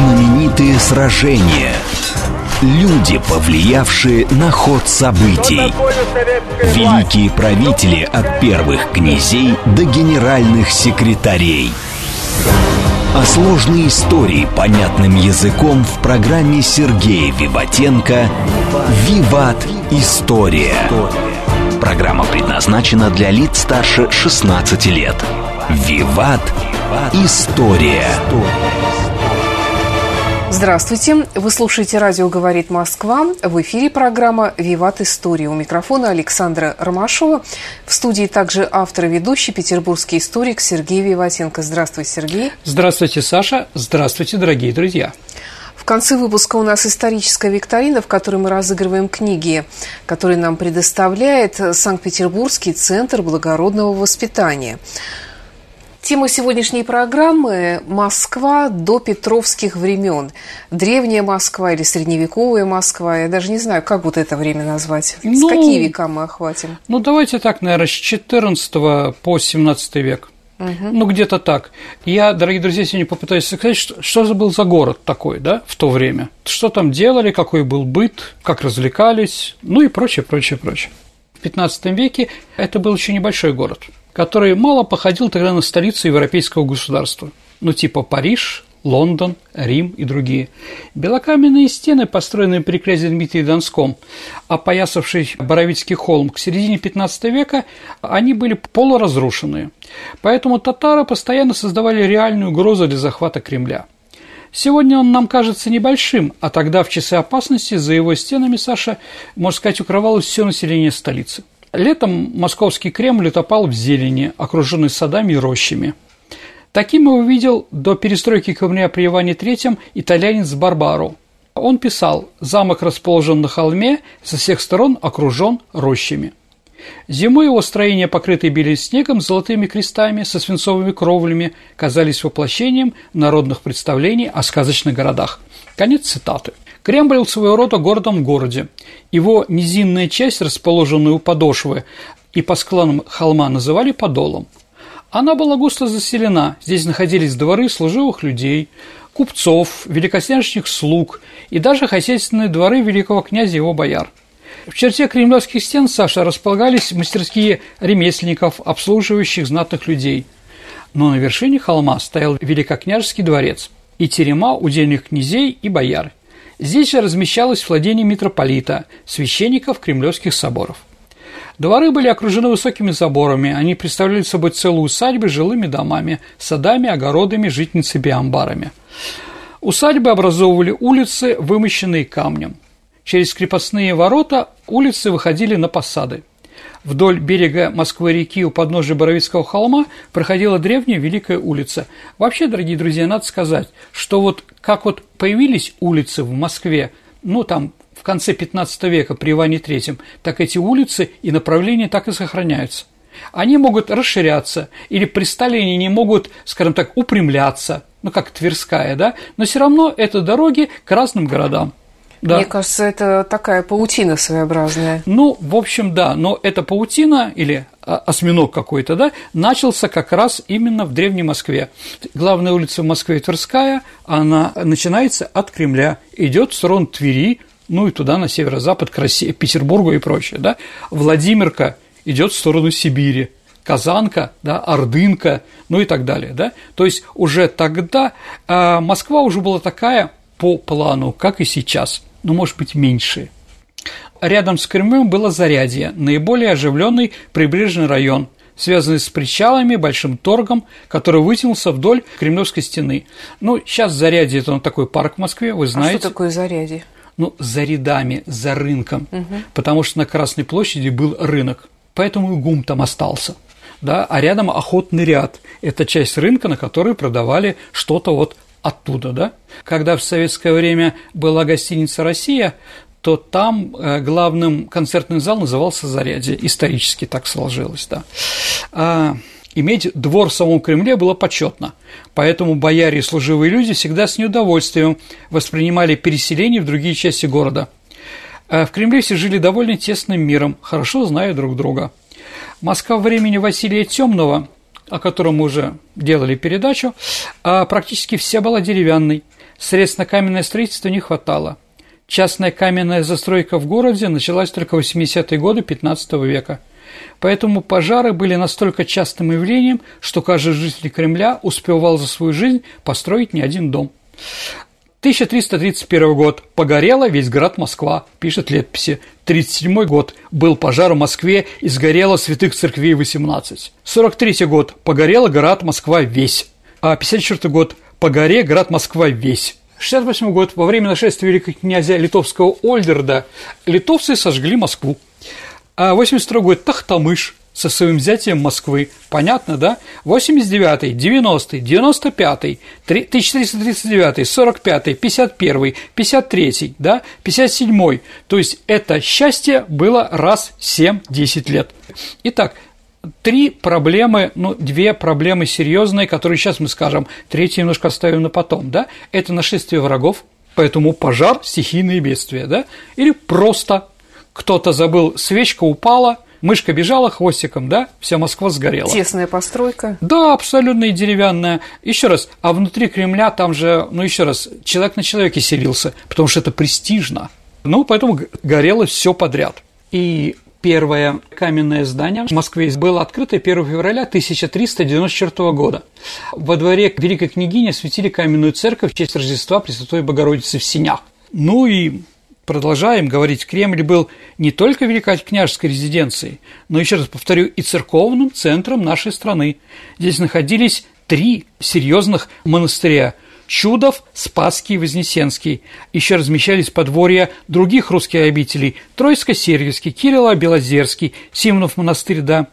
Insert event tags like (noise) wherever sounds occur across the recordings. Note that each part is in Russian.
Знаменитые сражения. Люди, повлиявшие на ход событий. Великие правители от первых князей до генеральных секретарей. О сложной истории понятным языком в программе Сергея Виватенко «Виват. История». Программа предназначена для лиц старше 16 лет. «Виват. История». Здравствуйте. Вы слушаете «Радио говорит Москва». В эфире программа «Виват История». У микрофона Александра Ромашова. В студии также автор и ведущий петербургский историк Сергей Виватенко. Здравствуй, Сергей. Здравствуйте, Саша. Здравствуйте, дорогие друзья. В конце выпуска у нас историческая викторина, в которой мы разыгрываем книги, которые нам предоставляет Санкт-Петербургский центр благородного воспитания. Тема сегодняшней программы – Москва до петровских времен. Древняя Москва или средневековая Москва. Я даже не знаю, как вот это время назвать. Ну, с какие века мы охватим? Ну, давайте так, наверное, с 14 по 17 век. Угу. Ну, где-то так. Я, дорогие друзья, сегодня попытаюсь сказать, что, что же был за город такой, да, в то время. Что там делали, какой был быт, как развлекались, ну и прочее, прочее, прочее. В 15 веке это был еще небольшой город – который мало походил тогда на столицу европейского государства, ну типа Париж, Лондон, Рим и другие. Белокаменные стены, построенные при князе Дмитрии Донском, опоясавший Боровицкий холм к середине XV века, они были полуразрушенные. Поэтому татары постоянно создавали реальную угрозу для захвата Кремля. Сегодня он нам кажется небольшим, а тогда в часы опасности за его стенами, Саша, можно сказать, укрывалось все население столицы. Летом московский Кремль утопал в зелени, окруженный садами и рощами. Таким его видел до перестройки Кремля при Иване III итальянец Барбару. Он писал «Замок расположен на холме, со всех сторон окружен рощами». Зимой его строения, покрытые белым снегом, золотыми крестами, со свинцовыми кровлями, казались воплощением народных представлений о сказочных городах. Конец цитаты. Кремль был своего рода городом городе. Его низинная часть, расположенная у подошвы и по склонам холма, называли Подолом. Она была густо заселена, здесь находились дворы служивых людей, купцов, великосняжных слуг и даже хозяйственные дворы великого князя и его бояр. В черте кремлевских стен Саша располагались мастерские ремесленников, обслуживающих знатных людей. Но на вершине холма стоял великокняжеский дворец и терема удельных князей и бояр – Здесь же размещалось владение митрополита, священников кремлевских соборов. Дворы были окружены высокими заборами, они представляли собой целую усадьбы с жилыми домами, садами, огородами, житницами и амбарами. Усадьбы образовывали улицы, вымощенные камнем. Через крепостные ворота улицы выходили на посады. Вдоль берега Москвы-реки у подножия Боровицкого холма проходила древняя Великая улица. Вообще, дорогие друзья, надо сказать, что вот как вот появились улицы в Москве, ну, там, в конце 15 века при Иване III, так эти улицы и направления так и сохраняются. Они могут расширяться или при Сталине не могут, скажем так, упрямляться, ну, как Тверская, да, но все равно это дороги к разным городам. Да. Мне кажется, это такая паутина своеобразная. Ну, в общем, да, но эта паутина или осьминог какой-то, да, начался как раз именно в Древней Москве. Главная улица в Москве Тверская, она начинается от Кремля, идет в сторону Твери, ну и туда, на северо-запад, к России, Петербургу и прочее, да. Владимирка идет в сторону Сибири, Казанка, да, Ордынка, ну и так далее, да. То есть уже тогда э, Москва уже была такая по плану, как и сейчас – но, может быть, меньшие. Рядом с Кремлем было Зарядье, наиболее оживленный прибрежный район, связанный с причалами, большим торгом, который вытянулся вдоль Кремлевской стены. Ну, сейчас Зарядье – это такой парк в Москве, вы знаете. А что такое Зарядье? Ну, за рядами, за рынком, угу. потому что на Красной площади был рынок, поэтому и ГУМ там остался. Да, а рядом охотный ряд – это часть рынка, на которой продавали что-то вот оттуда, да? Когда в советское время была гостиница «Россия», то там э, главным концертный зал назывался «Зарядье». Исторически так сложилось, да. А, иметь двор в самом Кремле было почетно, поэтому бояре и служивые люди всегда с неудовольствием воспринимали переселение в другие части города. А в Кремле все жили довольно тесным миром, хорошо зная друг друга. Москва времени Василия Темного о котором мы уже делали передачу, а практически вся была деревянной. Средств на каменное строительство не хватало. Частная каменная застройка в городе началась только в 80-е годы 15 века. Поэтому пожары были настолько частым явлением, что каждый житель Кремля успевал за свою жизнь построить не один дом. 1331 год. Погорела весь град Москва, пишет летописи. 37 год. Был пожар в Москве и сгорело святых церквей 18. 43 год. Погорела град Москва весь. А 54 год. Погоре град Москва весь. 68 год. Во время нашествия великого князя литовского Ольдерда литовцы сожгли Москву. А 82 год. Тахтамыш со своим взятием Москвы. Понятно, да? 89-й, 90-й, 95-й, 1339-й, 45-й, 51-й, 53-й, да? 57-й. То есть это счастье было раз 7-10 лет. Итак, три проблемы, ну, две проблемы серьезные, которые сейчас мы скажем, третью немножко оставим на потом, да? Это нашествие врагов, поэтому пожар, стихийные бедствия, да? Или просто кто-то забыл, свечка упала – Мышка бежала хвостиком, да, вся Москва сгорела. Тесная постройка. Да, абсолютно и деревянная. Еще раз, а внутри Кремля там же, ну еще раз, человек на человеке селился, потому что это престижно. Ну, поэтому горело все подряд. И Первое каменное здание в Москве было открыто 1 февраля 1394 года. Во дворе Великой княгини осветили каменную церковь в честь Рождества Пресвятой Богородицы в Синях. Ну и продолжаем говорить, Кремль был не только великокняжеской резиденцией, но, еще раз повторю, и церковным центром нашей страны. Здесь находились три серьезных монастыря – Чудов, Спасский и Вознесенский. Еще размещались подворья других русских обителей – Тройско-Сергиевский, Кирилла-Белозерский, Симонов монастырь, да.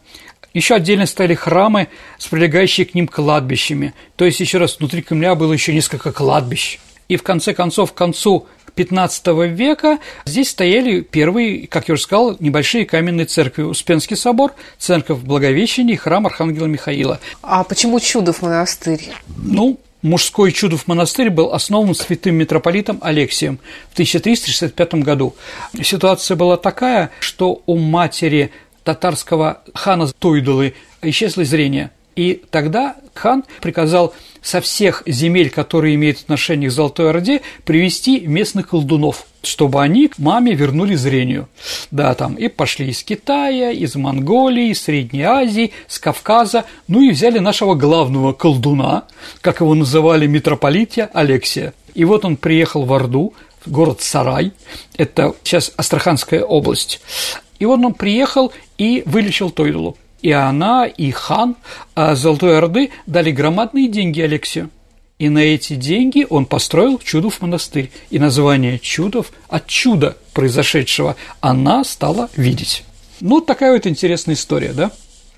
Еще отдельно стояли храмы с прилегающими к ним кладбищами. То есть, еще раз, внутри Кремля было еще несколько кладбищ. И в конце концов, к концу XV века здесь стояли первые, как я уже сказал, небольшие каменные церкви. Успенский собор, церковь Благовещения и храм Архангела Михаила. А почему Чудов монастырь? Ну, мужской Чудов монастырь был основан святым митрополитом Алексием в 1365 году. Ситуация была такая, что у матери татарского хана Тойдулы исчезло зрение. И тогда хан приказал со всех земель, которые имеют отношение к Золотой Орде, привести местных колдунов, чтобы они к маме вернули зрению. Да, там и пошли из Китая, из Монголии, из Средней Азии, с Кавказа, ну и взяли нашего главного колдуна, как его называли митрополития Алексия. И вот он приехал в Орду, в город Сарай, это сейчас Астраханская область. И вот он приехал и вылечил Тойдулу. И она, и хан а Золотой Орды дали громадные деньги Алексию. И на эти деньги он построил Чудов монастырь. И название Чудов от чуда произошедшего она стала видеть. Ну, такая вот интересная история, да?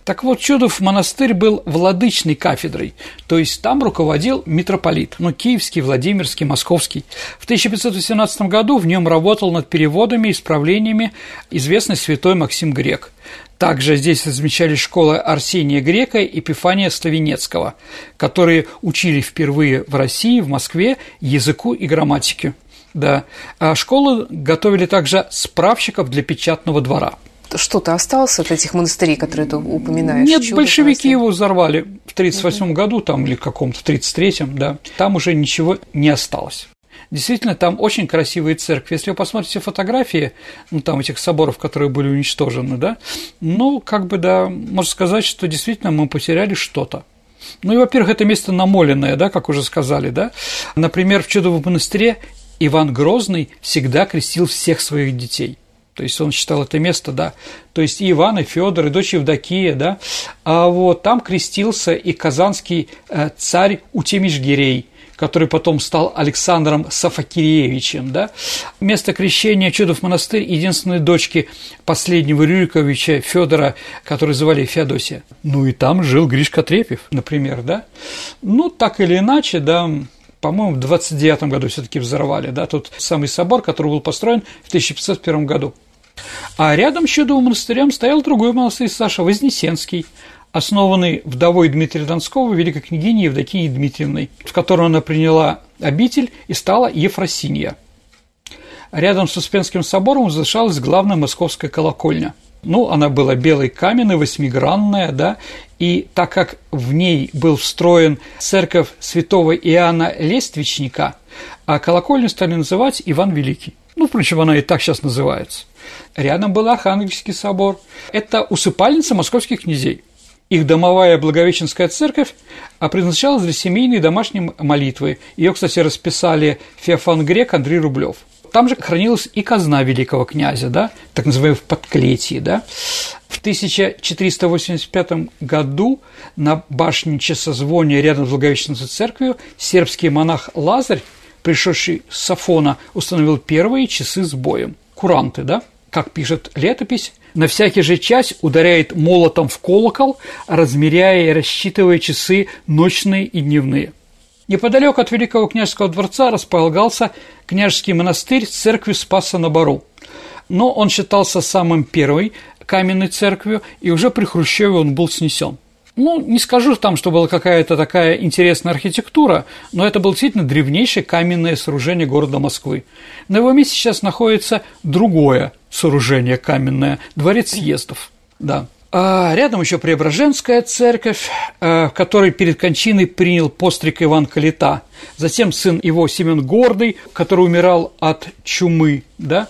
Так вот, Чудов монастырь был владычной кафедрой, то есть там руководил митрополит, ну, киевский, Владимирский, московский. В 1518 году в нем работал над переводами и исправлениями известный святой Максим Грек. Также здесь размещались школы Арсения Грека и Епифания Славенецкого, которые учили впервые в России, в Москве, языку и грамматике. Да. А школы готовили также справщиков для печатного двора – что-то осталось от этих монастырей, которые ты упоминаешь? Нет, Чудо большевики монастырь? его взорвали в 1938 угу. году там, или каком-то 33-м, да. Там уже ничего не осталось. Действительно, там очень красивые церкви. Если вы посмотрите фотографии, ну, там этих соборов, которые были уничтожены, да, ну, как бы, да, можно сказать, что действительно мы потеряли что-то. Ну и, во-первых, это место намоленное, да, как уже сказали, да. Например, в Чудовом монастыре Иван Грозный всегда крестил всех своих детей. То есть он считал это место, да. То есть и Иван, и Федор, и дочь Евдокия, да. А вот там крестился и казанский э, царь Утемиш Гирей, который потом стал Александром Сафакиреевичем, да. Место крещения Чудов монастырь единственной дочки последнего Рюриковича Федора, который звали Феодосия. Ну и там жил Гришка Трепев, например, да. Ну, так или иначе, да, по-моему, в 29 году все-таки взорвали, да, тот самый собор, который был построен в 1501 году. А рядом с Чудовым монастырем стоял другой монастырь Саша Вознесенский, основанный вдовой Дмитрия Донского, великой княгиней Евдокией Дмитриевной, в которой она приняла обитель и стала Ефросинья. Рядом с Успенским собором возвышалась главная московская колокольня. Ну, она была белой каменной, восьмигранная, да, И так как в ней был встроен церковь святого Иоанна Лествичника, а колокольню стали называть Иван Великий. Ну, впрочем, она и так сейчас называется. Рядом был Архангельский собор. Это усыпальница московских князей. Их домовая Благовещенская церковь предназначалась для семейной домашней молитвы. Ее, кстати, расписали Феофан Грек, Андрей Рублев. Там же хранилась и казна великого князя, да, так называемая в подклетии, да. В 1485 году на башне часозвония рядом с Благовещенской церковью сербский монах Лазарь, пришедший с Сафона, установил первые часы с боем. Куранты, да? Как пишет летопись, на всякий же час ударяет молотом в колокол, размеряя и рассчитывая часы ночные и дневные. Неподалеку от Великого княжеского дворца располагался княжеский монастырь с церковью Спаса на Бару. Но он считался самым первой каменной церковью, и уже при Хрущеве он был снесен. Ну, не скажу там, что была какая-то такая интересная архитектура, но это было действительно древнейшее каменное сооружение города Москвы. На его месте сейчас находится другое сооружение каменное – дворец съездов. Да. А рядом еще Преображенская церковь, э, которой перед кончиной принял постриг Иван Калита. Затем сын его Семен Гордый, который умирал от чумы, да,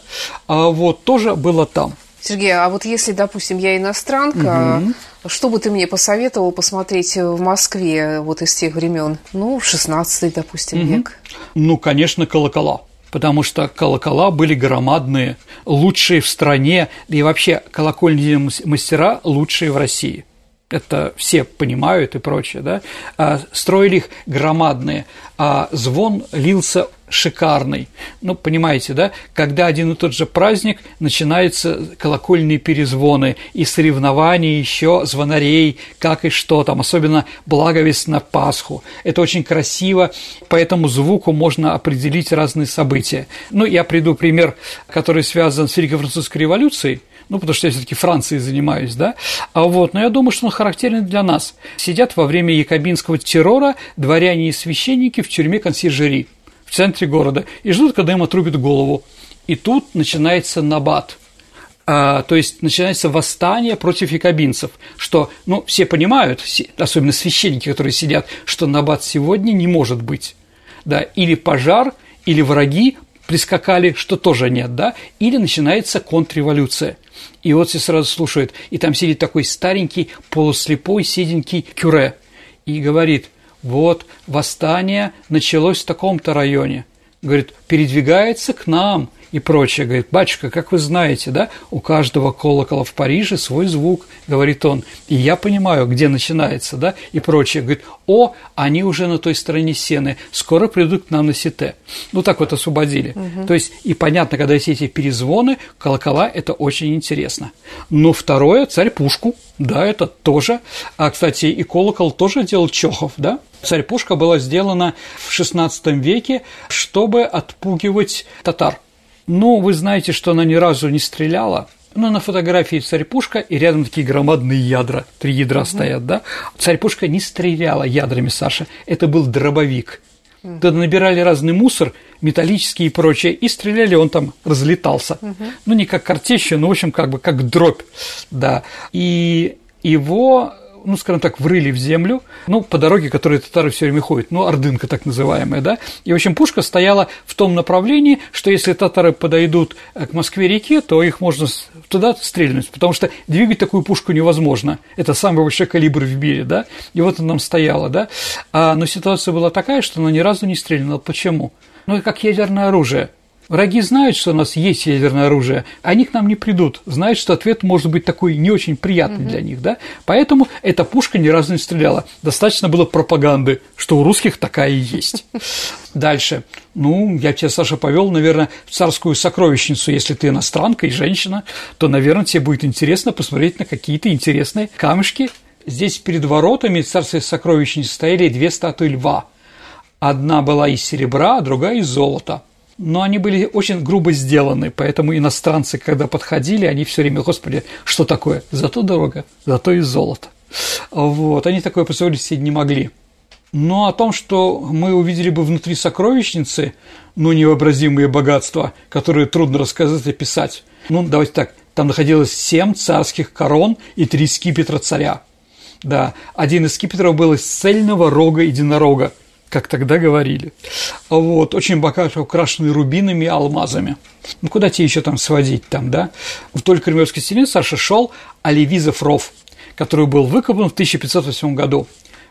а вот тоже было там. Сергей, а вот если, допустим, я иностранка, угу. что бы ты мне посоветовал посмотреть в Москве вот из тех времен? Ну, 16 допустим, угу. век. Ну, конечно, колокола потому что колокола были громадные, лучшие в стране, и вообще колокольные мастера лучшие в России. Это все понимают и прочее, да? А строили их громадные, а звон лился шикарный. Ну, понимаете, да? Когда один и тот же праздник, начинаются колокольные перезвоны и соревнования еще звонарей, как и что там, особенно благовест на Пасху. Это очень красиво, по этому звуку можно определить разные события. Ну, я приду пример, который связан с Великой Французской революцией, ну, потому что я все таки Францией занимаюсь, да, а вот, но я думаю, что он характерен для нас. Сидят во время якобинского террора дворяне и священники в тюрьме консьержери в центре города и ждут, когда им отрубят голову. И тут начинается набат. А, то есть начинается восстание против якобинцев, что, ну, все понимают, особенно священники, которые сидят, что набат сегодня не может быть. Да, или пожар, или враги прискакали, что тоже нет, да, или начинается контрреволюция. И вот все сразу слушают, и там сидит такой старенький, полуслепой, седенький кюре, и говорит – вот восстание началось в таком-то районе. Говорит, передвигается к нам и прочее. Говорит, батюшка, как вы знаете, да, у каждого колокола в Париже свой звук, говорит он. И я понимаю, где начинается, да, и прочее. Говорит, о, они уже на той стороне сены, скоро придут к нам на сите. Ну, так вот освободили. Угу. То есть, и понятно, когда есть эти перезвоны, колокола, это очень интересно. Но второе, царь пушку, да, это тоже. А, кстати, и колокол тоже делал Чохов, да, Царь-пушка была сделана в XVI веке, чтобы отпугивать татар. Ну, вы знаете, что она ни разу не стреляла, но на фотографии царь-пушка и рядом такие громадные ядра, три ядра угу. стоят, да? Царь-пушка не стреляла ядрами, Саша, это был дробовик. Туда набирали разный мусор, металлический и прочее, и стреляли, он там разлетался. Угу. Ну, не как картечью, но, в общем, как бы как дробь, да. И его ну, скажем так, врыли в землю, ну, по дороге, которой татары все время ходят, ну, ордынка так называемая, да, и, в общем, пушка стояла в том направлении, что если татары подойдут э, к Москве-реке, то их можно туда стрельнуть, потому что двигать такую пушку невозможно, это самый большой калибр в мире, да, и вот она там стояла, да, а, но ситуация была такая, что она ни разу не стрельнула, почему? Ну, как ядерное оружие – Враги знают, что у нас есть ядерное оружие, они к нам не придут, знают, что ответ может быть такой не очень приятный угу. для них, да? Поэтому эта пушка ни разу не стреляла. Достаточно было пропаганды, что у русских такая и есть. (laughs) Дальше. Ну, я тебя, Саша, повел, наверное, в царскую сокровищницу. Если ты иностранка и женщина, то, наверное, тебе будет интересно посмотреть на какие-то интересные камешки. Здесь перед воротами царской сокровищницы стояли две статуи льва. Одна была из серебра, а другая из золота но они были очень грубо сделаны, поэтому иностранцы, когда подходили, они все время, господи, что такое? Зато дорого, зато и золото. Вот, они такое позволить себе не могли. Но о том, что мы увидели бы внутри сокровищницы, ну, невообразимые богатства, которые трудно рассказать и писать. Ну, давайте так, там находилось семь царских корон и три скипетра царя. Да, один из скипетров был из цельного рога единорога, как тогда говорили. Вот, очень богато украшенный рубинами и алмазами. Ну, куда тебе еще там сводить там, да? Вдоль Кремлевской стены Саша шел Оливизов ров, который был выкопан в 1508 году.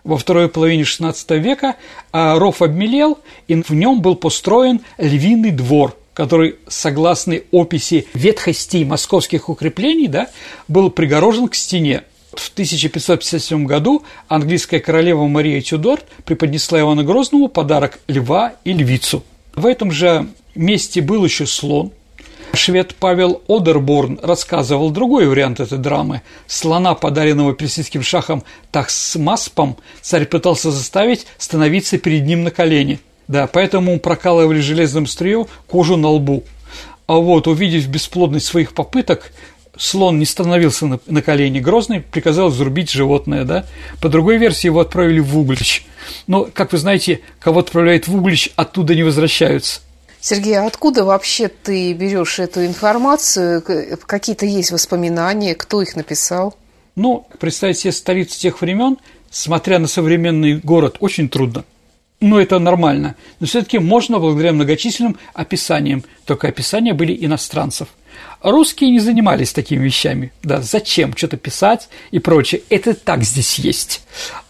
Во второй половине XVI века а ров обмелел, и в нем был построен львиный двор, который, согласно описи ветхости московских укреплений, да, был пригорожен к стене. В 1557 году английская королева Мария Тюдор преподнесла Ивану Грозному подарок льва и львицу. В этом же месте был еще слон. Швед Павел Одерборн рассказывал другой вариант этой драмы. Слона, подаренного персидским шахом Тахсмаспом, царь пытался заставить становиться перед ним на колени. Да, поэтому прокалывали железным стрием кожу на лбу. А вот, увидев бесплодность своих попыток, слон не становился на, на колени, Грозный приказал зарубить животное, да. По другой версии его отправили в Углич. Но, как вы знаете, кого отправляют в Углич, оттуда не возвращаются. Сергей, а откуда вообще ты берешь эту информацию? Какие-то есть воспоминания, кто их написал? Ну, представить себе столицу тех времен, смотря на современный город, очень трудно. Но это нормально. Но все-таки можно благодаря многочисленным описаниям. Только описания были иностранцев. Русские не занимались такими вещами. Да, зачем что-то писать и прочее. Это так здесь есть.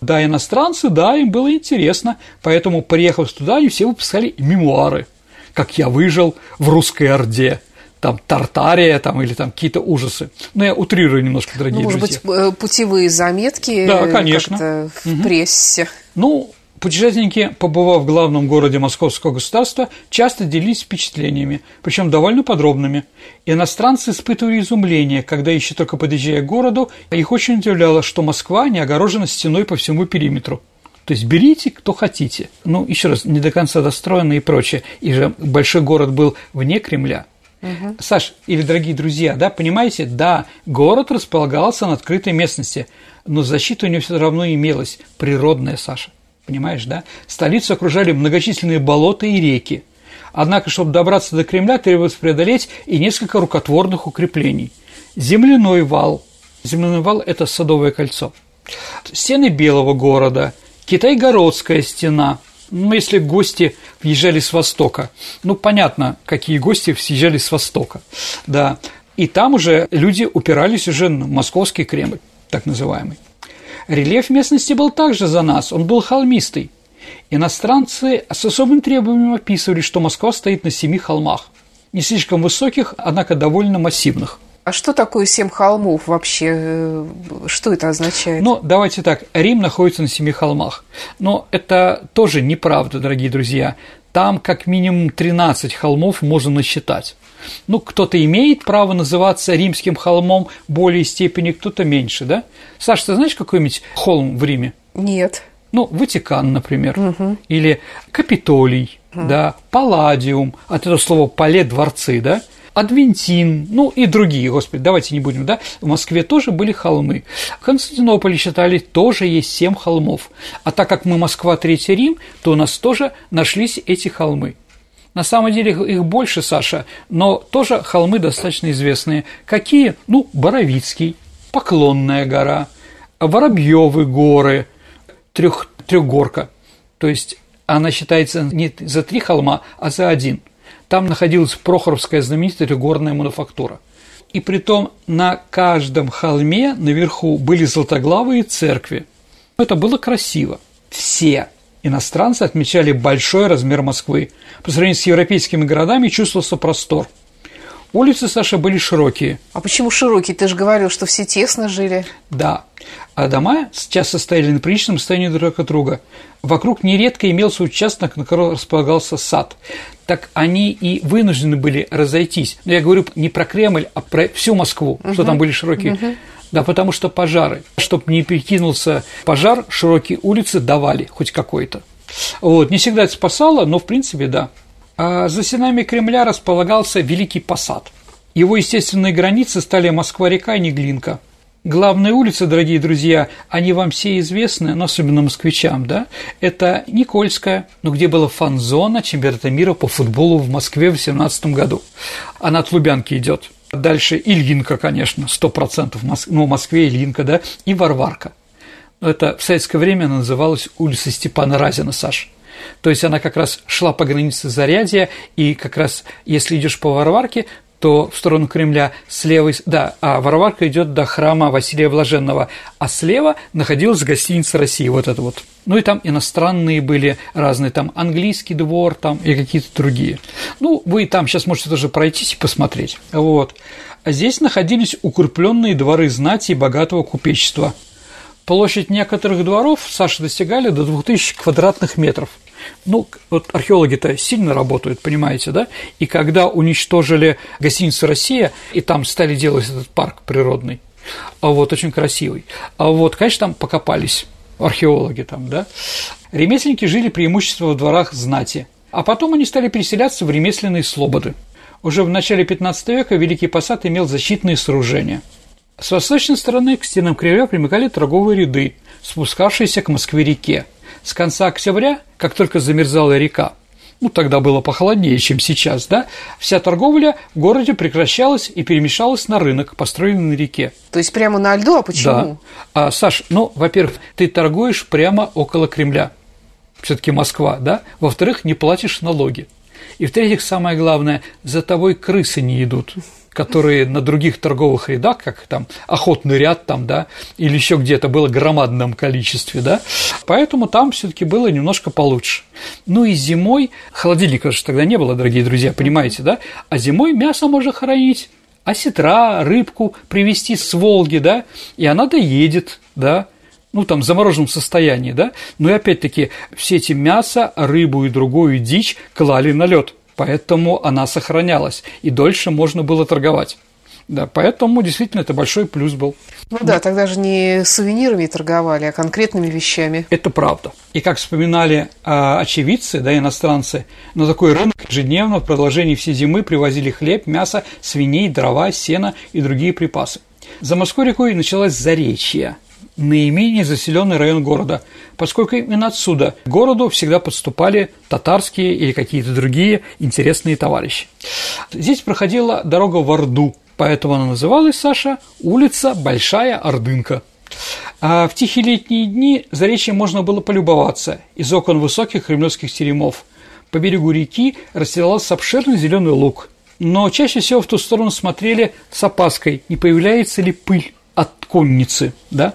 Да, иностранцы, да, им было интересно. Поэтому, приехав туда, они все выпускали мемуары. Как я выжил в русской Орде там Тартария там, или там какие-то ужасы. Но я утрирую немножко, дорогие ну, может друзья. быть, э, путевые заметки да, конечно. в угу. прессе. Ну, Путешественники, побывав в главном городе Московского государства, часто делились впечатлениями, причем довольно подробными. Иностранцы испытывали изумление, когда, еще только подъезжая к городу, их очень удивляло, что Москва не огорожена стеной по всему периметру. То есть берите, кто хотите. Ну, еще раз, не до конца достроено и прочее. И же большой город был вне Кремля. Угу. Саш, или дорогие друзья, да, понимаете, да, город располагался на открытой местности, но защита у него все равно имелась, природная, Саша понимаешь, да? Столицу окружали многочисленные болота и реки. Однако, чтобы добраться до Кремля, требовалось преодолеть и несколько рукотворных укреплений. Земляной вал. Земляной вал – это Садовое кольцо. Стены Белого города, Китайгородская стена. Ну, если гости въезжали с востока. Ну, понятно, какие гости съезжали с востока. Да. И там уже люди упирались уже на московский Кремль, так называемый. Рельеф местности был также за нас, он был холмистый. Иностранцы с особым требованием описывали, что Москва стоит на семи холмах. Не слишком высоких, однако довольно массивных. А что такое семь холмов вообще? Что это означает? Ну, давайте так. Рим находится на семи холмах. Но это тоже неправда, дорогие друзья. Там как минимум 13 холмов можно насчитать. Ну, кто-то имеет право называться римским холмом более степени, кто-то меньше, да? Саша, ты знаешь какой-нибудь холм в Риме? Нет. Ну, Ватикан, например, угу. или Капитолий, угу. да, Палладиум, от этого слова «пале» – дворцы, да, Адвентин, ну и другие, господи, давайте не будем, да, в Москве тоже были холмы. В Константинополе считали, тоже есть семь холмов. А так как мы Москва, Третий Рим, то у нас тоже нашлись эти холмы. На самом деле их больше, Саша, но тоже холмы достаточно известные. Какие? Ну, Боровицкий, Поклонная гора, Воробьевы горы, трех, трехгорка. То есть она считается не за три холма, а за один. Там находилась Прохоровская знаменитая горная мануфактура. И при том на каждом холме наверху были золотоглавые церкви. Это было красиво. Все Иностранцы отмечали большой размер Москвы. По сравнению с европейскими городами чувствовался простор. Улицы, Саша, были широкие. А почему широкие? Ты же говорил, что все тесно жили. Да. А дома часто стояли на приличном расстоянии друг от друга. Вокруг нередко имелся участок, на котором располагался сад. Так они и вынуждены были разойтись. Но я говорю не про Кремль, а про всю Москву, угу. что там были широкие угу. Да потому что пожары. Чтобы не перекинулся пожар, широкие улицы давали хоть какой-то. Вот, не всегда это спасало, но в принципе да. А за стенами Кремля располагался Великий Посад. Его естественные границы стали Москва-река и Неглинка. Главные улицы, дорогие друзья, они вам все известны, но особенно москвичам, да? Это Никольская, ну, где была фан-зона чемпионата мира по футболу в Москве в 2018 году. Она от Лубянки идет. Дальше Ильинка, конечно, сто процентов, ну, в Москве Ильинка, да, и Варварка. Это в советское время называлась улица Степана Разина, Саш. То есть она как раз шла по границе Зарядья, и как раз если идешь по Варварке, то в сторону Кремля слева, да, а Варварка идет до храма Василия Блаженного, а слева находилась гостиница России, вот это вот. Ну и там иностранные были разные, там английский двор, там и какие-то другие. Ну, вы там сейчас можете тоже пройтись и посмотреть. Вот. А здесь находились укрепленные дворы знати и богатого купечества. Площадь некоторых дворов Саша достигали до 2000 квадратных метров – ну, вот археологи-то сильно работают, понимаете, да? И когда уничтожили гостиницу «Россия», и там стали делать этот парк природный, а вот очень красивый, а вот, конечно, там покопались археологи там, да? Ремесленники жили преимущественно в дворах знати, а потом они стали переселяться в ремесленные слободы. Уже в начале 15 века Великий Посад имел защитные сооружения. С восточной стороны к стенам Кремля примыкали торговые ряды, спускавшиеся к Москве-реке – с конца октября, как только замерзала река, ну, тогда было похолоднее, чем сейчас, да, вся торговля в городе прекращалась и перемешалась на рынок, построенный на реке. То есть прямо на льду, а почему? Да. А, Саш, ну, во-первых, ты торгуешь прямо около Кремля, все-таки Москва, да, во-вторых, не платишь налоги. И в-третьих, самое главное, за тобой крысы не идут которые на других торговых рядах, как там охотный ряд там, да, или еще где-то было громадном количестве, да, поэтому там все-таки было немножко получше. Ну и зимой, холодильника же тогда не было, дорогие друзья, понимаете, да, а зимой мясо можно хранить, осетра, рыбку привезти с Волги, да, и она доедет, да, ну, там, в замороженном состоянии, да, но и опять-таки все эти мясо, рыбу и другую дичь клали на лед поэтому она сохранялась, и дольше можно было торговать. Да, поэтому действительно это большой плюс был. Ну да, тогда же не сувенирами торговали, а конкретными вещами. Это правда. И как вспоминали а, очевидцы, да, иностранцы, на такой рынок ежедневно в продолжении всей зимы привозили хлеб, мясо, свиней, дрова, сено и другие припасы. За Москвой рекой началась Заречье – наименее заселенный район города, поскольку именно отсюда к городу всегда подступали татарские или какие-то другие интересные товарищи. Здесь проходила дорога в Орду, поэтому она называлась, Саша, улица Большая Ордынка. А в тихие летние дни за речи можно было полюбоваться из окон высоких кремлевских теремов. По берегу реки расстилался обширный зеленый луг, но чаще всего в ту сторону смотрели с опаской, не появляется ли пыль от конницы, да?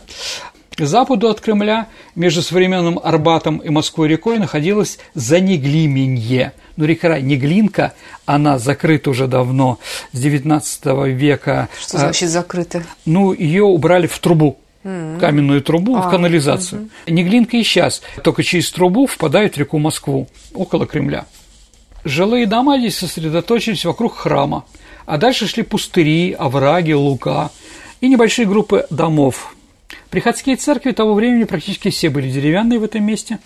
К западу от Кремля, между современным Арбатом и Москвой-рекой, находилась Занеглименье. Но река Неглинка, она закрыта уже давно, с XIX века. Что значит закрыта? Ну, ее убрали в трубу каменную трубу а, в канализацию. Угу. Неглинка и сейчас только через трубу впадает в реку Москву, около Кремля. Жилые дома здесь сосредоточились вокруг храма, а дальше шли пустыри, овраги, луга – и небольшие группы домов. Приходские церкви того времени практически все были деревянные в этом месте,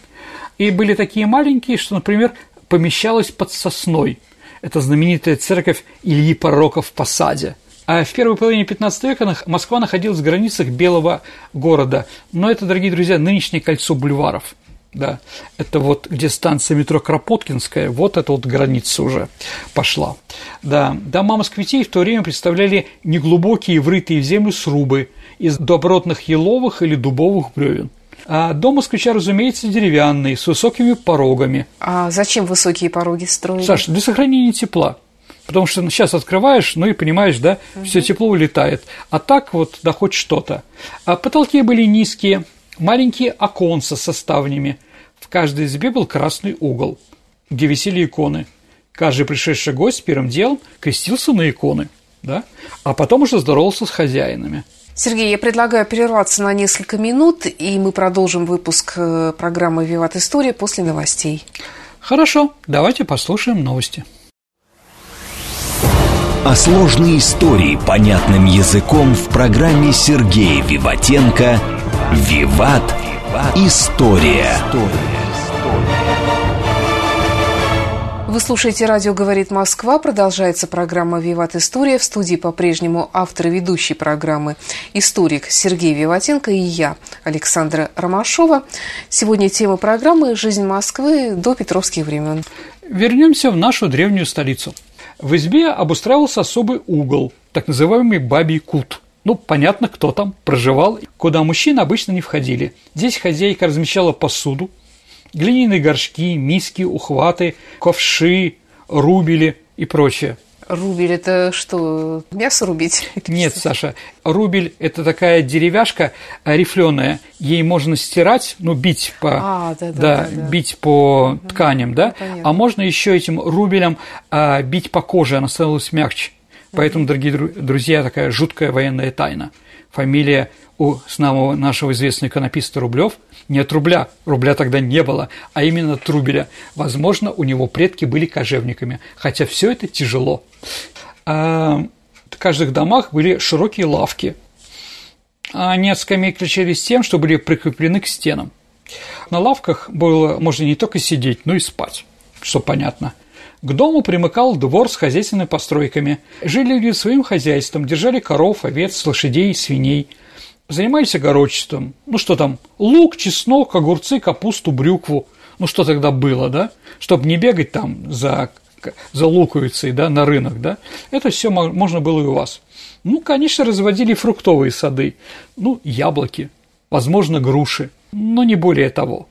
и были такие маленькие, что, например, помещалась под сосной. Это знаменитая церковь Ильи Пророка в Посаде. А в первой половине 15 века Москва находилась в границах Белого города. Но это, дорогие друзья, нынешнее кольцо бульваров – да, это вот где станция метро Кропоткинская, вот эта вот граница уже пошла. Да, дома москвитей в то время представляли неглубокие врытые в землю срубы из добротных еловых или дубовых бревен. А дом москвича, разумеется, деревянный, с высокими порогами. А зачем высокие пороги строить? Саша, для сохранения тепла. Потому что сейчас открываешь, ну и понимаешь, да, угу. все тепло улетает. А так вот, да хоть что-то. А потолки были низкие, маленькие оконца со ставнями. В каждой избе был красный угол, где висели иконы. Каждый пришедший гость первым делом крестился на иконы, да? а потом уже здоровался с хозяинами. Сергей, я предлагаю прерваться на несколько минут, и мы продолжим выпуск э, программы «Виват История» после новостей. Хорошо, давайте послушаем новости. О сложной истории понятным языком в программе Сергея Виватенко Виват. История. Вы слушаете «Радио говорит Москва». Продолжается программа «Виват История». В студии по-прежнему автор и ведущий программы историк Сергей Виватенко и я, Александра Ромашова. Сегодня тема программы «Жизнь Москвы до петровских времен». Вернемся в нашу древнюю столицу. В избе обустраивался особый угол, так называемый «бабий кут» – Ну, понятно, кто там проживал, куда мужчины обычно не входили. Здесь хозяйка размещала посуду, глиняные горшки, миски, ухваты, ковши, рубили и прочее. Рубель – это что, мясо рубить? (laughs) Нет, Саша, рубель – это такая деревяшка рифленая. Ей можно стирать, ну, бить по, а, да, да, да, да, бить по тканям, да? Ну, а можно еще этим рубелем а, бить по коже, она становилась мягче. Поэтому, дорогие друзья, такая жуткая военная тайна. Фамилия у самого нашего известного иконописца Рублев не от рубля, рубля тогда не было, а именно Трубеля. Возможно, у него предки были кожевниками, хотя все это тяжело. А, в каждых домах были широкие лавки. Они от скамей отличались тем, что были прикреплены к стенам. На лавках было можно не только сидеть, но и спать, что понятно – к дому примыкал двор с хозяйственными постройками. Жили люди своим хозяйством, держали коров, овец, лошадей, свиней. Занимались огородчеством. Ну что там, лук, чеснок, огурцы, капусту, брюкву. Ну что тогда было, да? Чтобы не бегать там за, за луковицей, да, на рынок, да? Это все можно было и у вас. Ну, конечно, разводили фруктовые сады. Ну, яблоки, возможно, груши, но не более того.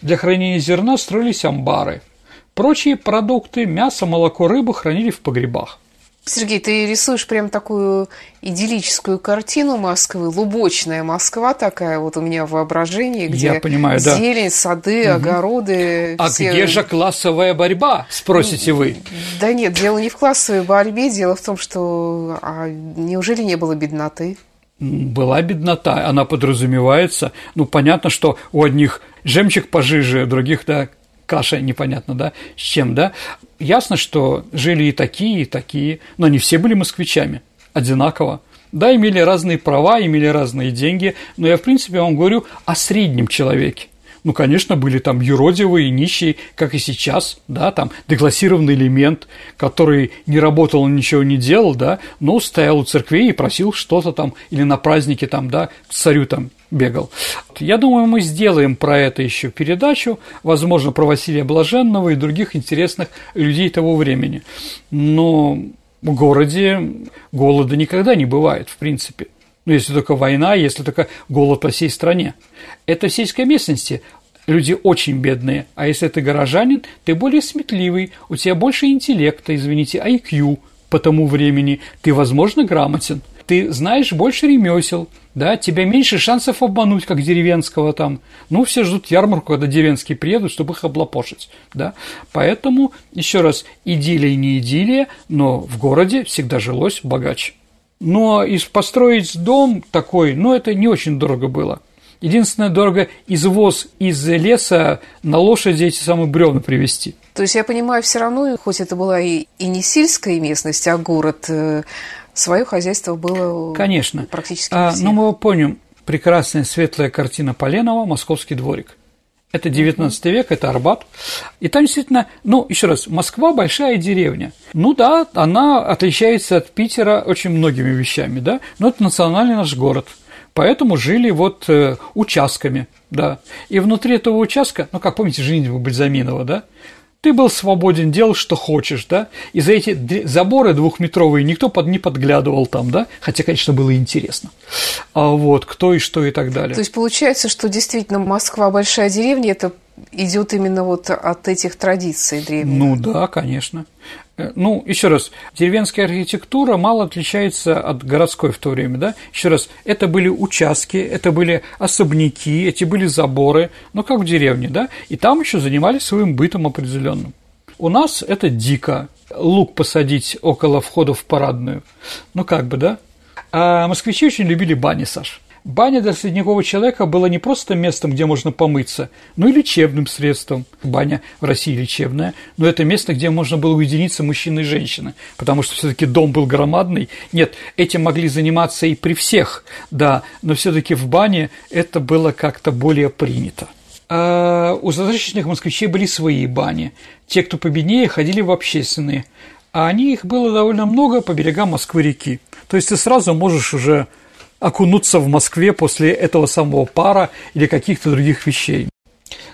Для хранения зерна строились амбары – Прочие продукты, мясо, молоко, рыбу хранили в погребах. Сергей, ты рисуешь прям такую идиллическую картину Москвы, лубочная Москва такая вот у меня в воображении, где Я понимаю, зелень, да. сады, угу. огороды. А все... где же классовая борьба, спросите вы? Да нет, дело не в классовой борьбе, дело в том, что а неужели не было бедноты? Была беднота, она подразумевается. Ну, понятно, что у одних жемчуг пожиже, у других, да, каша непонятно, да, с чем, да. Ясно, что жили и такие, и такие, но не все были москвичами одинаково. Да, имели разные права, имели разные деньги, но я, в принципе, вам говорю о среднем человеке. Ну, конечно, были там юродивые, нищие, как и сейчас, да, там деклассированный элемент, который не работал, ничего не делал, да, но стоял у церквей и просил что-то там, или на празднике там, да, к царю там бегал. Я думаю, мы сделаем про это еще передачу, возможно, про Василия Блаженного и других интересных людей того времени. Но в городе голода никогда не бывает, в принципе. Ну, если только война, если только голод по всей стране. Это в сельской местности люди очень бедные, а если ты горожанин, ты более сметливый, у тебя больше интеллекта, извините, IQ по тому времени, ты, возможно, грамотен, ты знаешь больше ремесел, да, тебя меньше шансов обмануть, как деревенского там. Ну, все ждут ярмарку, когда деревенские приедут, чтобы их облапошить, да. Поэтому, еще раз, идиллия не идиллия, но в городе всегда жилось богаче. Но и построить дом такой, ну, это не очень дорого было. Единственное, дорого извоз из леса на лошади эти самые бревна привезти. То есть я понимаю, все равно, хоть это была и, и не сельская местность, а город, э, свое хозяйство было Конечно. практически а, Но мы помним прекрасная светлая картина Поленова «Московский дворик». Это 19 век, это Арбат. И там действительно, ну, еще раз, Москва большая деревня. Ну да, она отличается от Питера очень многими вещами, да, но это национальный наш город. Поэтому жили вот э, участками, да. И внутри этого участка, ну, как помните, женитьба Бальзаминова, да, ты был свободен, делал, что хочешь, да, и за эти заборы двухметровые никто под, не подглядывал там, да, хотя, конечно, было интересно, а вот, кто и что и так далее. То есть получается, что действительно Москва большая деревня, это идет именно вот от этих традиций древних. Ну да, конечно. Э, ну, еще раз, деревенская архитектура мало отличается от городской в то время, да? Еще раз, это были участки, это были особняки, эти были заборы, ну, как в деревне, да? И там еще занимались своим бытом определенным. У нас это дико. Лук посадить около входа в парадную. Ну, как бы, да? А москвичи очень любили бани, Саш. Баня для средневекового человека была не просто местом, где можно помыться, но и лечебным средством. Баня в России лечебная, но это место, где можно было уединиться мужчины и женщины, потому что все-таки дом был громадный. Нет, этим могли заниматься и при всех, да, но все-таки в бане это было как-то более принято. А у зажиточных москвичей были свои бани. Те, кто победнее, ходили в общественные. А они их было довольно много по берегам Москвы-реки. То есть ты сразу можешь уже окунуться в Москве после этого самого пара или каких-то других вещей.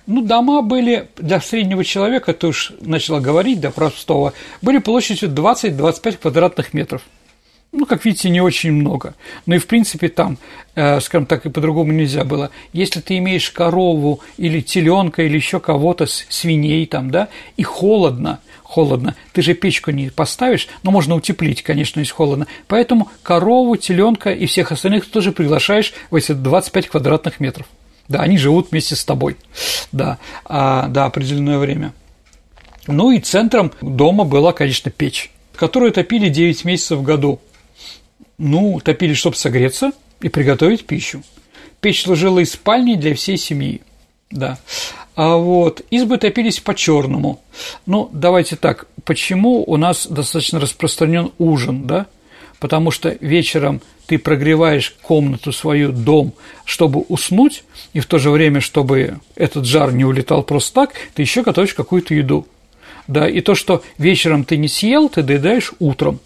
Ну, дома были для среднего человека, ты уж начала говорить, для простого, были площадью 20-25 квадратных метров. ну, как видите, не очень много. Но и, в принципе, там, э, скажем так, и по-другому нельзя было. Если ты имеешь корову или теленка или еще кого-то, свиней там, да, и холодно, холодно, ты же печку не поставишь, но можно утеплить, конечно, если холодно. Поэтому корову, теленка и всех остальных ты тоже приглашаешь в эти 25 квадратных метров. Да, они живут вместе с тобой, да, а, да, определенное время. Ну и центром дома была, конечно, печь, которую топили 9 месяцев в году. Ну, топили, чтобы согреться и приготовить пищу. Печь служила и спальней для всей семьи. Да. А вот избы топились по-черному. Ну, давайте так, почему у нас достаточно распространен ужин, да? Потому что вечером ты прогреваешь комнату свою, дом, чтобы уснуть, и в то же время, чтобы этот жар не улетал просто так, ты еще готовишь какую-то еду. Да, и то, что вечером ты не съел, ты доедаешь утром.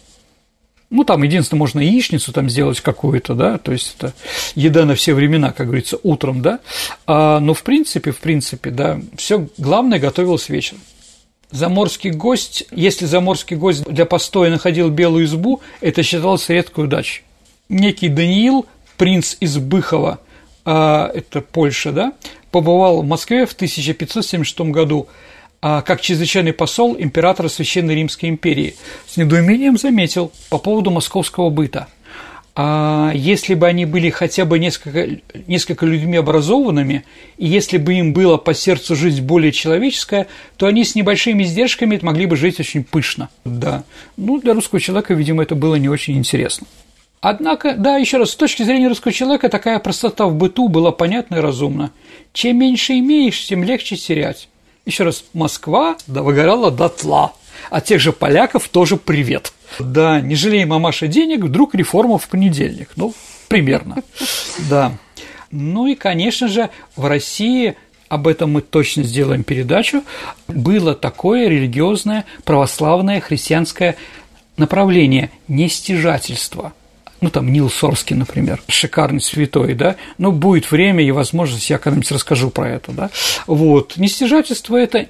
Ну, там единственное, можно яичницу там сделать какую-то, да, то есть это еда на все времена, как говорится, утром, да, а, но в принципе, в принципе, да, все главное готовилось вечером. Заморский гость, если заморский гость для постоя находил белую избу, это считалось редкой удачей. Некий Даниил, принц из Быхова, а, это Польша, да, побывал в Москве в 1576 году как чрезвычайный посол императора Священной Римской империи, с недоумением заметил по поводу московского быта. А если бы они были хотя бы несколько, несколько людьми образованными, и если бы им было по сердцу жить более человеческая, то они с небольшими издержками могли бы жить очень пышно. Да. Ну, для русского человека, видимо, это было не очень интересно. Однако, да, еще раз, с точки зрения русского человека такая простота в быту была понятна и разумна. Чем меньше имеешь, тем легче терять. Еще раз, Москва выгорала дотла. А тех же поляков тоже привет. Да, не жалеем мамаша денег, вдруг реформа в понедельник. Ну, примерно. Да. Ну и, конечно же, в России об этом мы точно сделаем передачу, было такое религиозное православное христианское направление – нестяжательство – ну, там, Нил Сорский, например, шикарный святой, да, но будет время и возможность, я когда-нибудь расскажу про это, да, вот, нестяжательство – это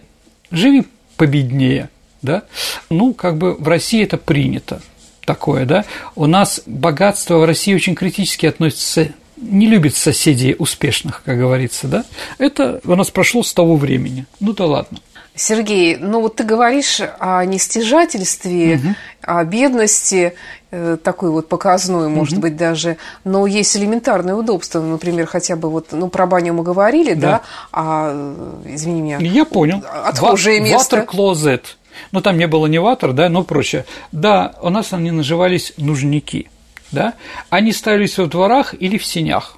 живи победнее, да, ну, как бы в России это принято, такое, да, у нас богатство в России очень критически относится не любит соседей успешных, как говорится, да? Это у нас прошло с того времени. Ну да ладно. Сергей, ну вот ты говоришь о нестяжательстве, угу. о бедности, э, такой вот показной, может угу. быть, даже, но есть элементарное удобство, например, хотя бы вот, ну, про баню мы говорили, да, да а, извини меня. Я понял. Отхожее Ва- место. Water closet. Ну, там не было ни ватер, да, но прочее. Да, у нас они назывались нужники, да, они ставились во дворах или в сенях,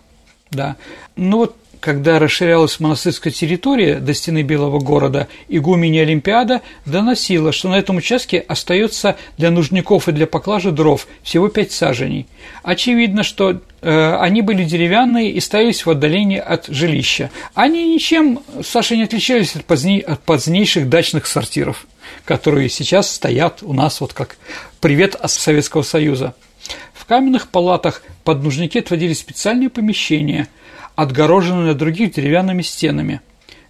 да. Ну, вот когда расширялась монастырская территория до стены Белого города, игуменя Олимпиада доносила, что на этом участке остается для нужников и для поклажи дров всего пять саженей. Очевидно, что э, они были деревянные и ставились в отдалении от жилища. Они ничем, Саша, не отличались от, поздней, от позднейших дачных сортиров, которые сейчас стоят у нас вот как привет от Советского Союза. В каменных палатах под нужники отводились специальные помещения – отгороженные от других деревянными стенами.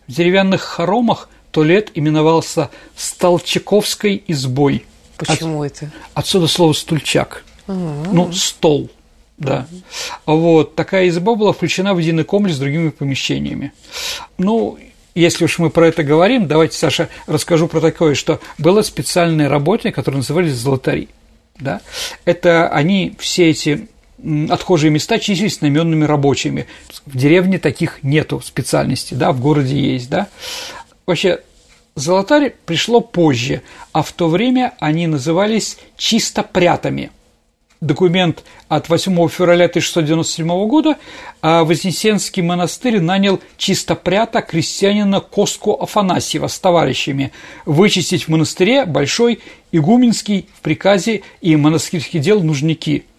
В деревянных хоромах туалет именовался Столчаковской избой. Почему От, это? Отсюда слово «стульчак». А-а-а. Ну, стол. Да. Вот такая изба была включена в единый комплекс с другими помещениями. Ну, если уж мы про это говорим, давайте, Саша, расскажу про такое, что было специальные работники, которые назывались золотари. Да? Это они все эти отхожие места числились наменными рабочими. В деревне таких нету специальностей, да, в городе есть, да. Вообще, золотарь пришло позже, а в то время они назывались чистопрятами. Документ от 8 февраля 1697 года а Вознесенский монастырь нанял чистопрята крестьянина Коску Афанасьева с товарищами вычистить в монастыре большой игуменский в приказе и монастырских дел нужники –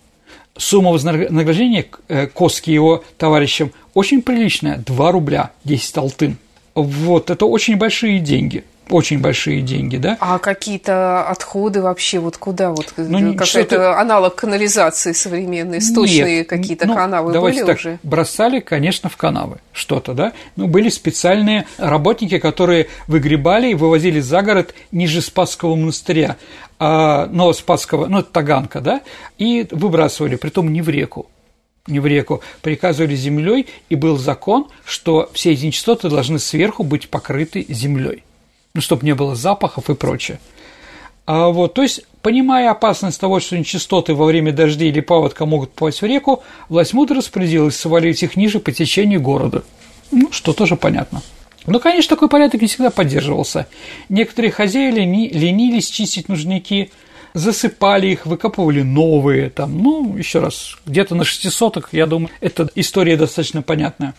сумма вознаграждения э, Коски его товарищам очень приличная – 2 рубля 10 алтын. Вот, это очень большие деньги. очень большие деньги, да. А какие-то отходы вообще вот куда вот ну, какой-то аналог канализации современной, сточные какие-то ну, канавы давайте были так, уже? Бросали, конечно, в канавы что-то, да. Ну были специальные работники, которые выгребали и вывозили за город ниже Спасского монастыря, а, Новоспасского, ну это Таганка, да, и выбрасывали, притом не в реку, не в реку, приказывали землей, и был закон, что все эти нечистоты должны сверху быть покрыты землей, ну, чтобы не было запахов и прочее. А вот, то есть, понимая опасность того, что нечистоты во время дождей или паводка могут попасть в реку, власть мудро распорядилась свалить их ниже по течению города. Ну, что тоже понятно. Но, конечно, такой порядок не всегда поддерживался. Некоторые хозяева ленились чистить нужники – засыпали их, выкапывали новые, там, ну, еще раз, где-то на шестисоток, я думаю, эта история достаточно понятная.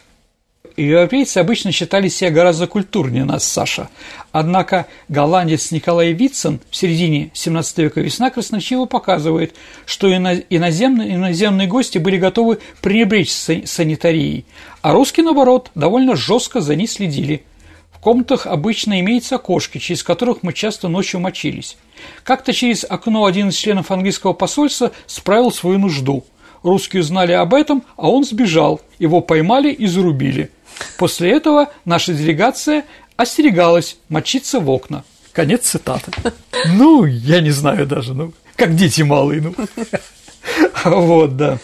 Европейцы обычно считали себя гораздо культурнее нас, Саша. Однако голландец Николай Витсон в середине 17 века весна красноречиво показывает, что иноземные, иноземные гости были готовы пренебречь санитарией, а русские, наоборот, довольно жестко за ней следили – в комнатах обычно имеются окошки, через которых мы часто ночью мочились. Как-то через окно один из членов английского посольства справил свою нужду. Русские узнали об этом, а он сбежал. Его поймали и зарубили. После этого наша делегация остерегалась мочиться в окна. Конец цитаты. Ну, я не знаю даже, ну, как дети малые, ну. Вот, да.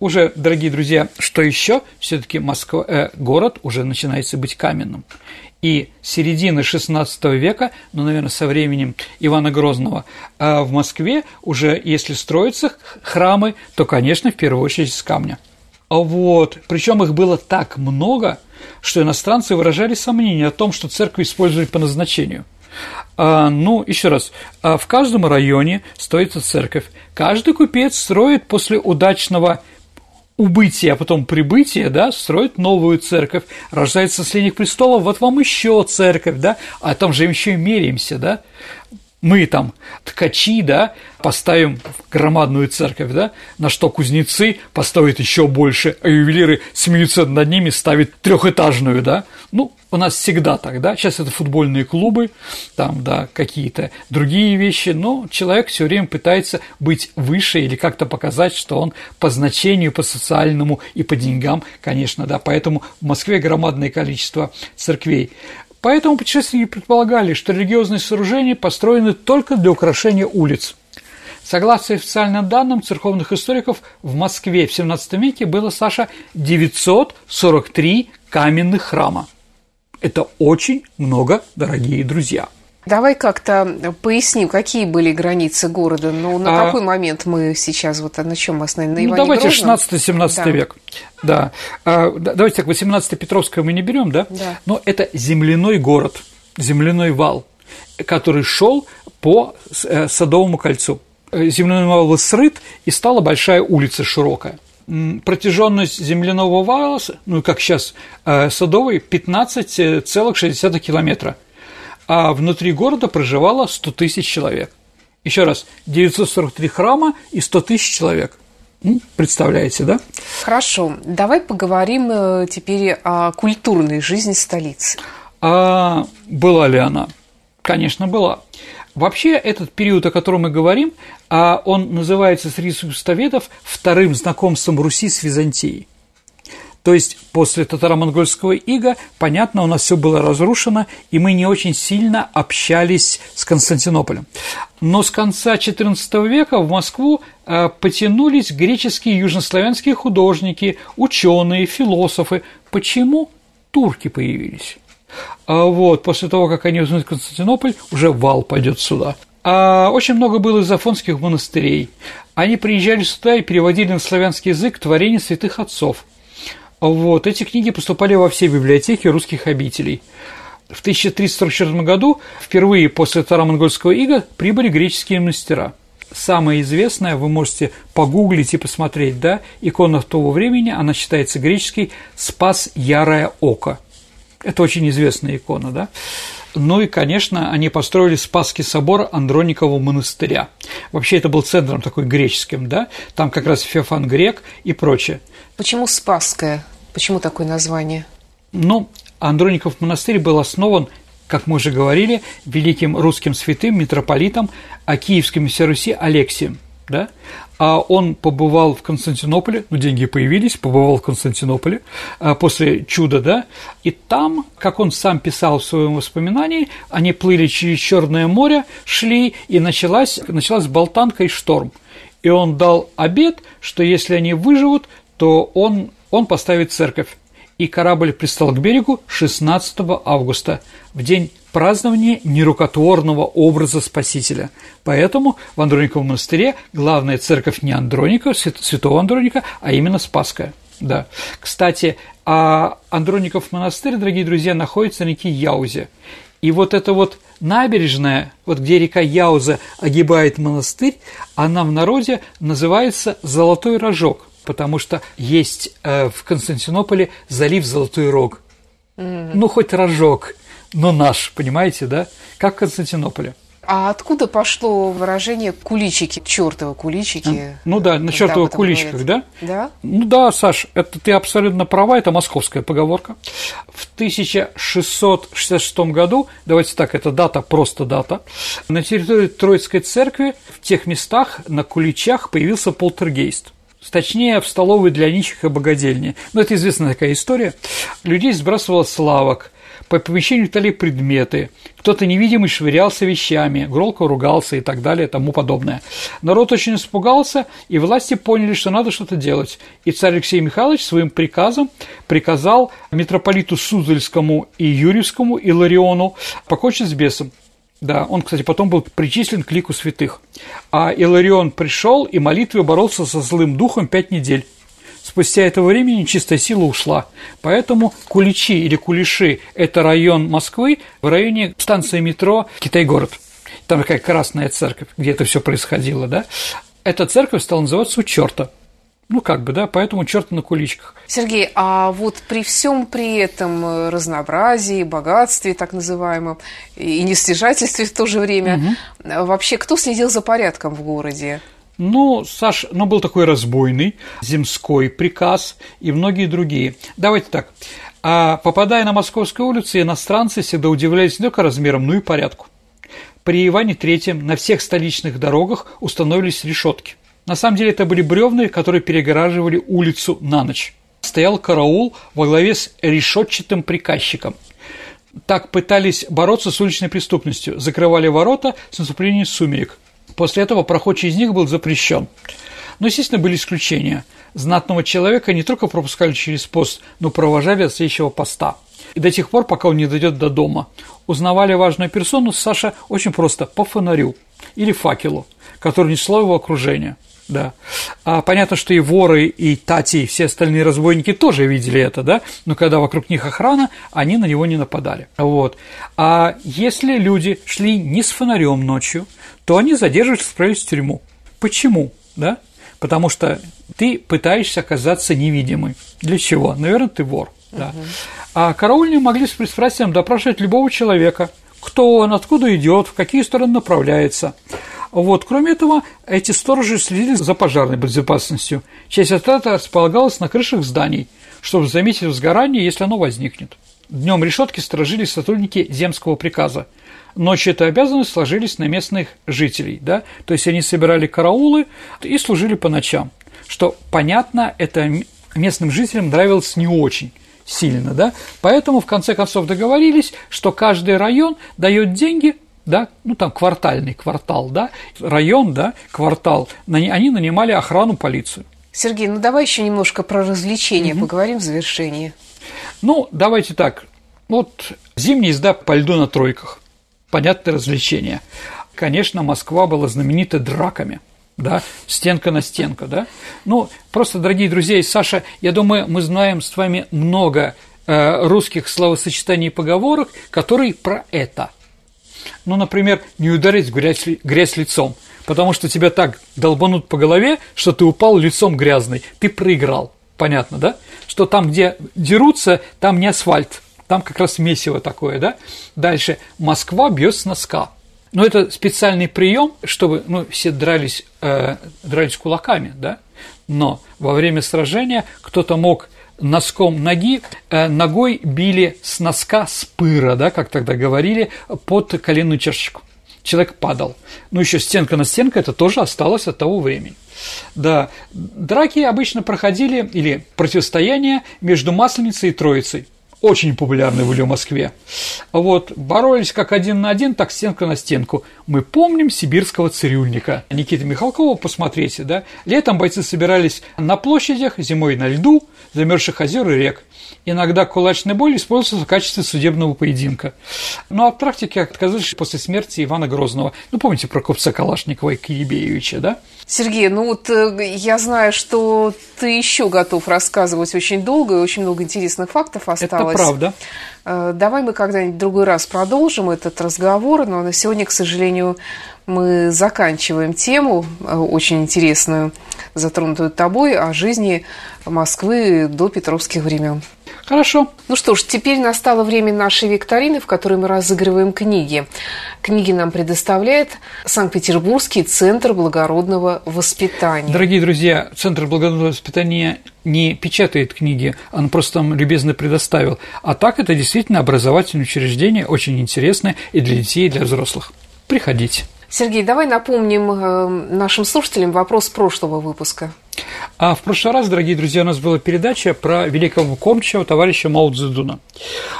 Уже, дорогие друзья, что еще? Все-таки Москва, э, город уже начинается быть каменным. И середины XVI века, ну, наверное, со временем Ивана Грозного, а в Москве уже, если строятся храмы, то, конечно, в первую очередь из камня. Вот, причем их было так много, что иностранцы выражали сомнения о том, что церкви использовали по назначению. А, ну, еще раз, а в каждом районе стоит церковь. Каждый купец строит после удачного убытие, а потом прибытие, да, строит новую церковь, рождается следних престолов, вот вам еще церковь, да, а там же еще и меряемся, да, мы там, ткачи, да, поставим громадную церковь, да, на что кузнецы поставят еще больше, а ювелиры смеются над ними, ставят трехэтажную, да. Ну, у нас всегда так, да. Сейчас это футбольные клубы, там, да, какие-то другие вещи, но человек все время пытается быть выше или как-то показать, что он по значению, по социальному и по деньгам, конечно, да. Поэтому в Москве громадное количество церквей. Поэтому путешественники предполагали, что религиозные сооружения построены только для украшения улиц. Согласно официальным данным церковных историков, в Москве в XVII веке было, Саша, 943 каменных храма. Это очень много, дорогие друзья. Давай как-то поясним, какие были границы города. Ну, на а, какой момент мы сейчас, вот на чем мы остановились? На ну, давайте 16-17 да. век. Да. А, давайте так, 18 Петровское мы не берем, да? Да. Но это земляной город, земляной вал, который шел по э, Садовому кольцу. Э, земляной вал был срыт, и стала большая улица широкая протяженность земляного вала, ну как сейчас, э, Садовой 15,6 километра а внутри города проживало 100 тысяч человек. Еще раз, 943 храма и 100 тысяч человек. Представляете, да? Хорошо. Давай поговорим э, теперь о культурной жизни столицы. А была ли она? Конечно, была. Вообще, этот период, о котором мы говорим, а он называется среди искусствоведов вторым знакомством Руси с Византией. То есть после татаро-монгольского ига, понятно, у нас все было разрушено, и мы не очень сильно общались с Константинополем. Но с конца XIV века в Москву э, потянулись греческие и южнославянские художники, ученые, философы. Почему турки появились? А вот после того, как они узнают Константинополь, уже вал пойдет сюда. А очень много было из афонских монастырей. Они приезжали сюда и переводили на славянский язык творения святых отцов – вот, эти книги поступали во все библиотеки русских обителей. В 1344 году, впервые после Таро-Монгольского ига, прибыли греческие мастера. Самая известная, вы можете погуглить и посмотреть, да, икона того времени, она считается греческой «Спас Ярое Око». Это очень известная икона, да. Ну и, конечно, они построили Спасский собор Андроникового монастыря. Вообще это был центром такой греческим, да, там как раз Феофан Грек и прочее. Почему Спасское? Почему такое название? Ну, Андроников монастырь был основан как мы уже говорили, великим русским святым, митрополитом, а киевским Руси Алексием, да? А он побывал в Константинополе, ну, деньги появились, побывал в Константинополе а, после чуда, да, и там, как он сам писал в своем воспоминании, они плыли через Черное море, шли, и началась, началась болтанка и шторм. И он дал обед, что если они выживут, то он, он поставит церковь и корабль пристал к берегу 16 августа, в день празднования нерукотворного образа Спасителя. Поэтому в Андрониковом монастыре главная церковь не Андроника, святого Андроника, а именно Спасская. Да. Кстати, а Андроников монастырь, дорогие друзья, находится на реке Яузе. И вот эта вот набережная, вот где река Яуза огибает монастырь, она в народе называется «Золотой рожок», потому что есть э, в Константинополе залив Золотой Рог. Mm-hmm. Ну, хоть рожок, но наш, понимаете, да? Как в Константинополе. А откуда пошло выражение куличики, чертовы куличики? Ну да, на чертовых куличиках, да? Да. Ну да, Саш, это ты абсолютно права, это московская поговорка. В 1666 году, давайте так, это дата, просто дата, на территории Троицкой церкви в тех местах на куличах появился полтергейст точнее, в столовой для нищих и богадельни. Ну, это известная такая история. Людей сбрасывало славок, по помещению летали предметы, кто-то невидимый швырялся вещами, громко ругался и так далее и тому подобное. Народ очень испугался, и власти поняли, что надо что-то делать. И царь Алексей Михайлович своим приказом приказал митрополиту Суздальскому и Юрьевскому и Лариону покончить с бесом. Да, он, кстати, потом был причислен к лику святых. А Иларион пришел и молитвой боролся со злым духом пять недель. Спустя это время нечистая сила ушла. Поэтому Куличи или Кулиши – это район Москвы в районе станции метро Китай-город. Там такая красная церковь, где это все происходило, да? Эта церковь стала называться у черта – ну, как бы, да, поэтому черт на куличках. Сергей, а вот при всем при этом э, разнообразии, богатстве, так называемом, и нестяжательстве в то же время, угу. вообще кто следил за порядком в городе? Ну, Саш, ну, был такой разбойный, земской приказ и многие другие. Давайте так. А попадая на Московскую улицу, иностранцы всегда удивлялись не только размером, но и порядку. При Иване Третьем на всех столичных дорогах установились решетки – на самом деле это были бревны, которые перегораживали улицу на ночь. Стоял караул во главе с решетчатым приказчиком. Так пытались бороться с уличной преступностью, закрывали ворота с наступлением сумерек. После этого проход через них был запрещен. Но, естественно, были исключения. Знатного человека не только пропускали через пост, но провожали от следующего поста. И до тех пор, пока он не дойдет до дома. Узнавали важную персону Саша очень просто по фонарю или факелу, который несло его окружение – да. А понятно, что и воры, и тати, и все остальные разбойники тоже видели это, да, но когда вокруг них охрана, они на него не нападали. Вот. А если люди шли не с фонарем ночью, то они задерживались, отправились в тюрьму. Почему? Да? Потому что ты пытаешься оказаться невидимым. Для чего? Наверное, ты вор. Да. Угу. А караульные могли с пристрастием допрашивать любого человека, кто он, откуда идет, в какие стороны направляется. Вот. Кроме этого, эти сторожи следили за пожарной безопасностью. Часть отряда располагалась на крышах зданий, чтобы заметить возгорание, если оно возникнет. Днем решетки сторожили сотрудники земского приказа. Ночью эту обязанность сложились на местных жителей, да, то есть они собирали караулы и служили по ночам, что, понятно, это местным жителям нравилось не очень сильно, да, поэтому в конце концов договорились, что каждый район дает деньги да, ну там квартальный квартал, да, район, да, квартал, они нанимали охрану полицию. Сергей, ну давай еще немножко про развлечения угу. поговорим в завершении. Ну, давайте так. Вот зимняя езда по льду на тройках. Понятное развлечение. Конечно, Москва была знаменита драками да, стенка на стенку, да. Ну, просто, дорогие друзья, и Саша, я думаю, мы знаем с вами много э, русских словосочетаний и поговорок, которые про это – ну, например, не ударить в грязь, грязь лицом, потому что тебя так долбанут по голове, что ты упал лицом грязный, ты проиграл. Понятно, да? Что там, где дерутся, там не асфальт, там как раз месиво такое, да? Дальше. Москва бьет с носка. Но это специальный прием, чтобы ну, все дрались, э, дрались кулаками, да? Но во время сражения кто-то мог носком ноги, э, ногой били с носка с пыра, да, как тогда говорили, под коленную чашечку. Человек падал. Ну, еще стенка на стенка, это тоже осталось от того времени. Да, драки обычно проходили, или противостояние между Масленицей и Троицей очень популярны были в Москве. Вот, боролись как один на один, так стенка на стенку. Мы помним сибирского цирюльника Никиты Михалкова, посмотрите, да. Летом бойцы собирались на площадях, зимой на льду, замерзших озер и рек. Иногда кулачный бой использовался в качестве судебного поединка. Но от практики отказались после смерти Ивана Грозного. Ну, помните про купца Калашникова и Киебеевича, да? Сергей, ну вот э, я знаю, что ты еще готов рассказывать очень долго, и очень много интересных фактов осталось. Это правда. Э, давай мы когда-нибудь в другой раз продолжим этот разговор, но на сегодня, к сожалению, мы заканчиваем тему э, очень интересную, затронутую тобой, о жизни Москвы до петровских времен. Хорошо. Ну что ж, теперь настало время нашей викторины, в которой мы разыгрываем книги. Книги нам предоставляет Санкт-Петербургский центр благородного воспитания. Дорогие друзья, Центр благородного воспитания не печатает книги, он просто нам любезно предоставил. А так это действительно образовательное учреждение, очень интересное и для детей, и для взрослых. Приходите. Сергей, давай напомним э, нашим слушателям вопрос прошлого выпуска. А в прошлый раз, дорогие друзья, у нас была передача про великого кормчего товарища Мао Цзэдуна.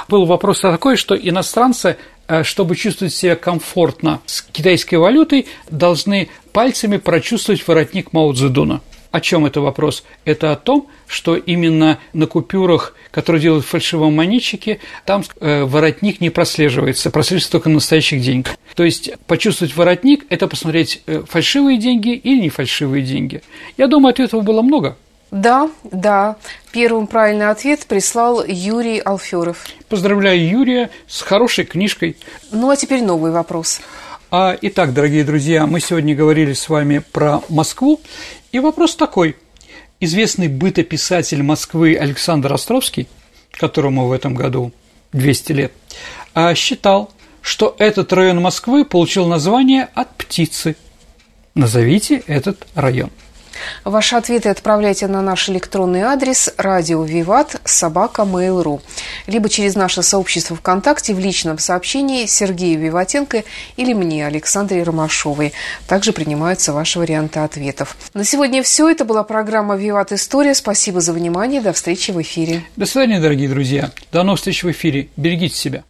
Был вопрос такой, что иностранцы, э, чтобы чувствовать себя комфортно с китайской валютой, должны пальцами прочувствовать воротник Мао Цзэдуна. О чем это вопрос? Это о том, что именно на купюрах, которые делают фальшивомонетчики, там э, воротник не прослеживается, прослеживается только на настоящих деньгах. То есть почувствовать воротник – это посмотреть э, фальшивые деньги или не фальшивые деньги. Я думаю, ответов было много. Да, да. Первым правильный ответ прислал Юрий Алферов. Поздравляю Юрия с хорошей книжкой. Ну а теперь новый вопрос. А, итак, дорогие друзья, мы сегодня говорили с вами про Москву, и вопрос такой. Известный бытописатель Москвы Александр Островский, которому в этом году 200 лет, а, считал, что этот район Москвы получил название от птицы. Назовите этот район. Ваши ответы отправляйте на наш электронный адрес радио Виват собака Mail.ru либо через наше сообщество ВКонтакте в личном сообщении Сергею Виватенко или мне, Александре Ромашовой. Также принимаются ваши варианты ответов. На сегодня все. Это была программа «Виват История». Спасибо за внимание. До встречи в эфире. До свидания, дорогие друзья. До новых встреч в эфире. Берегите себя.